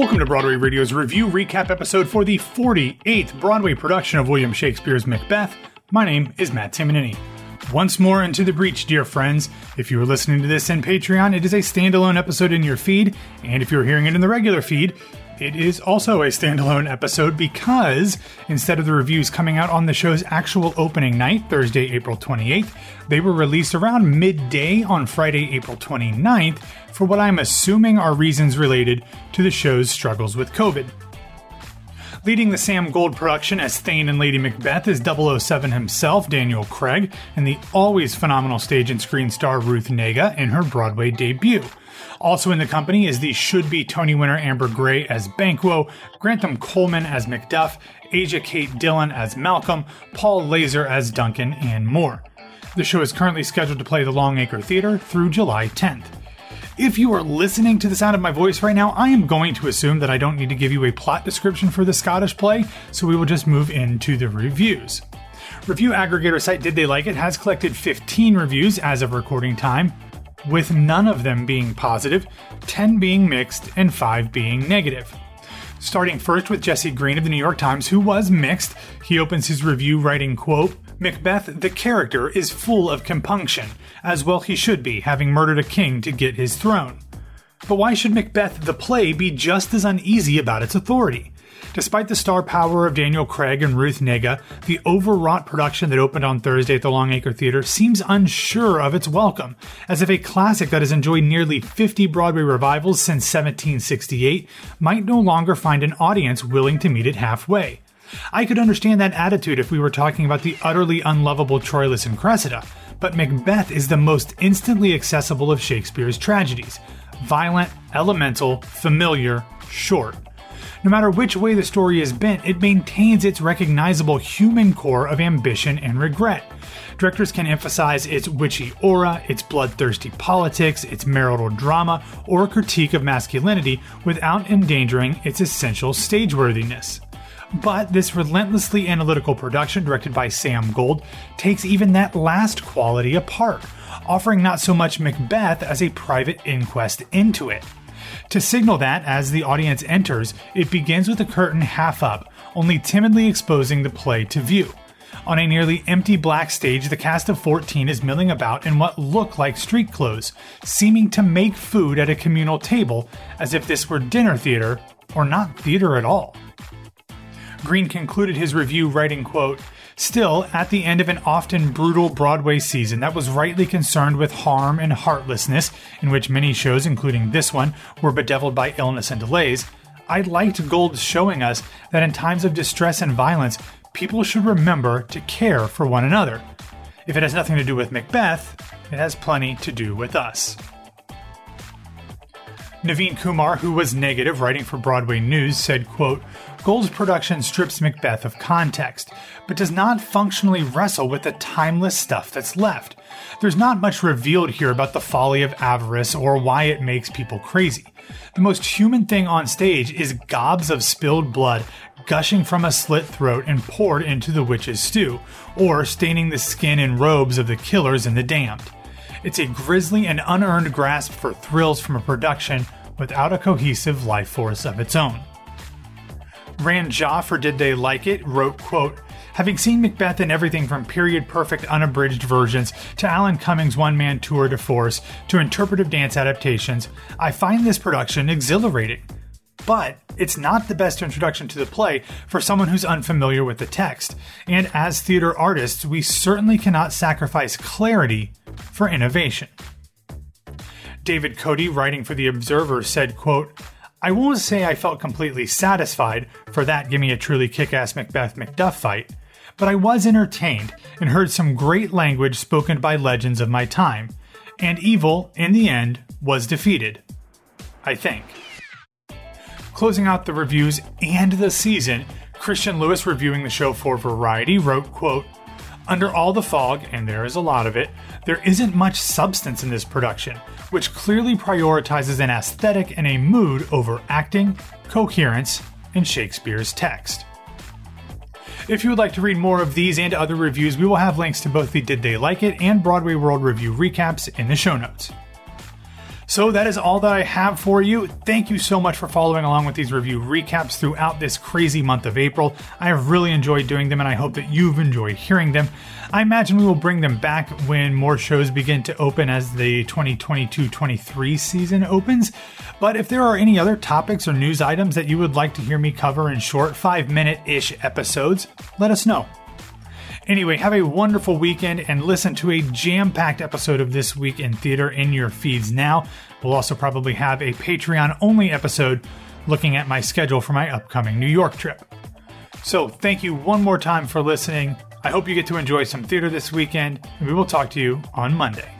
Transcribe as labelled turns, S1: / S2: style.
S1: Welcome to Broadway Radio's review recap episode for the 48th Broadway production of William Shakespeare's Macbeth. My name is Matt Tamanini. Once more into the breach, dear friends. If you are listening to this in Patreon, it is a standalone episode in your feed, and if you're hearing it in the regular feed, it is also a standalone episode because instead of the reviews coming out on the show's actual opening night, Thursday, April 28th, they were released around midday on Friday, April 29th, for what I'm assuming are reasons related to the show's struggles with COVID. Leading the Sam Gold production as Thane and Lady Macbeth is 007 himself, Daniel Craig, and the always phenomenal stage and screen star Ruth Negga in her Broadway debut. Also in the company is the should be Tony winner Amber Gray as Banquo, Grantham Coleman as Macduff, Asia Kate Dillon as Malcolm, Paul Lazar as Duncan, and more. The show is currently scheduled to play the Longacre Theatre through July 10th. If you are listening to the sound of my voice right now, I am going to assume that I don't need to give you a plot description for the Scottish play, so we will just move into the reviews. Review aggregator site Did They Like It has collected 15 reviews as of recording time, with none of them being positive, 10 being mixed, and 5 being negative. Starting first with Jesse Green of the New York Times, who was mixed, he opens his review writing, quote, Macbeth, the character, is full of compunction, as well he should be, having murdered a king to get his throne. But why should Macbeth, the play, be just as uneasy about its authority? Despite the star power of Daniel Craig and Ruth Negga, the overwrought production that opened on Thursday at the Longacre Theatre seems unsure of its welcome, as if a classic that has enjoyed nearly 50 Broadway revivals since 1768 might no longer find an audience willing to meet it halfway. I could understand that attitude if we were talking about the utterly unlovable Troilus and Cressida, but Macbeth is the most instantly accessible of Shakespeare's tragedies violent, elemental, familiar, short. No matter which way the story is bent, it maintains its recognizable human core of ambition and regret. Directors can emphasize its witchy aura, its bloodthirsty politics, its marital drama, or critique of masculinity without endangering its essential stageworthiness. But this relentlessly analytical production, directed by Sam Gold, takes even that last quality apart, offering not so much Macbeth as a private inquest into it. To signal that, as the audience enters, it begins with the curtain half up, only timidly exposing the play to view. On a nearly empty black stage, the cast of 14 is milling about in what look like street clothes, seeming to make food at a communal table as if this were dinner theater or not theater at all. Green concluded his review writing, quote, Still, at the end of an often brutal Broadway season that was rightly concerned with harm and heartlessness, in which many shows, including this one, were bedeviled by illness and delays, I liked Gold showing us that in times of distress and violence, people should remember to care for one another. If it has nothing to do with Macbeth, it has plenty to do with us. Naveen Kumar, who was negative writing for Broadway News, said, quote, Gold's production strips Macbeth of context, but does not functionally wrestle with the timeless stuff that's left. There's not much revealed here about the folly of avarice or why it makes people crazy. The most human thing on stage is gobs of spilled blood gushing from a slit throat and poured into the witch's stew, or staining the skin and robes of the killers and the damned. It's a grisly and unearned grasp for thrills from a production without a cohesive life force of its own. Rand Jha for Did They Like It wrote, quote, Having seen Macbeth in everything from period perfect unabridged versions to Alan Cummings' one man tour de force to interpretive dance adaptations, I find this production exhilarating. But it's not the best introduction to the play for someone who's unfamiliar with the text, and as theater artists, we certainly cannot sacrifice clarity for innovation. David Cote, writing for The Observer, said, quote, I won't say I felt completely satisfied, for that give me a truly kick ass Macbeth Macduff fight, but I was entertained and heard some great language spoken by legends of my time, and evil, in the end, was defeated. I think. Closing out the reviews and the season, Christian Lewis reviewing the show for Variety wrote, quote, under all the fog, and there is a lot of it, there isn't much substance in this production, which clearly prioritizes an aesthetic and a mood over acting, coherence, and Shakespeare's text. If you would like to read more of these and other reviews, we will have links to both the Did They Like It and Broadway World Review recaps in the show notes. So that is all that I have for you. Thank you so much for following along with these review recaps throughout this crazy month of April. I have really enjoyed doing them and I hope that you've enjoyed hearing them. I imagine we will bring them back when more shows begin to open as the 2022 23 season opens. But if there are any other topics or news items that you would like to hear me cover in short, five minute ish episodes, let us know. Anyway, have a wonderful weekend and listen to a jam packed episode of This Week in Theater in your feeds now. We'll also probably have a Patreon only episode looking at my schedule for my upcoming New York trip. So, thank you one more time for listening. I hope you get to enjoy some theater this weekend, and we will talk to you on Monday.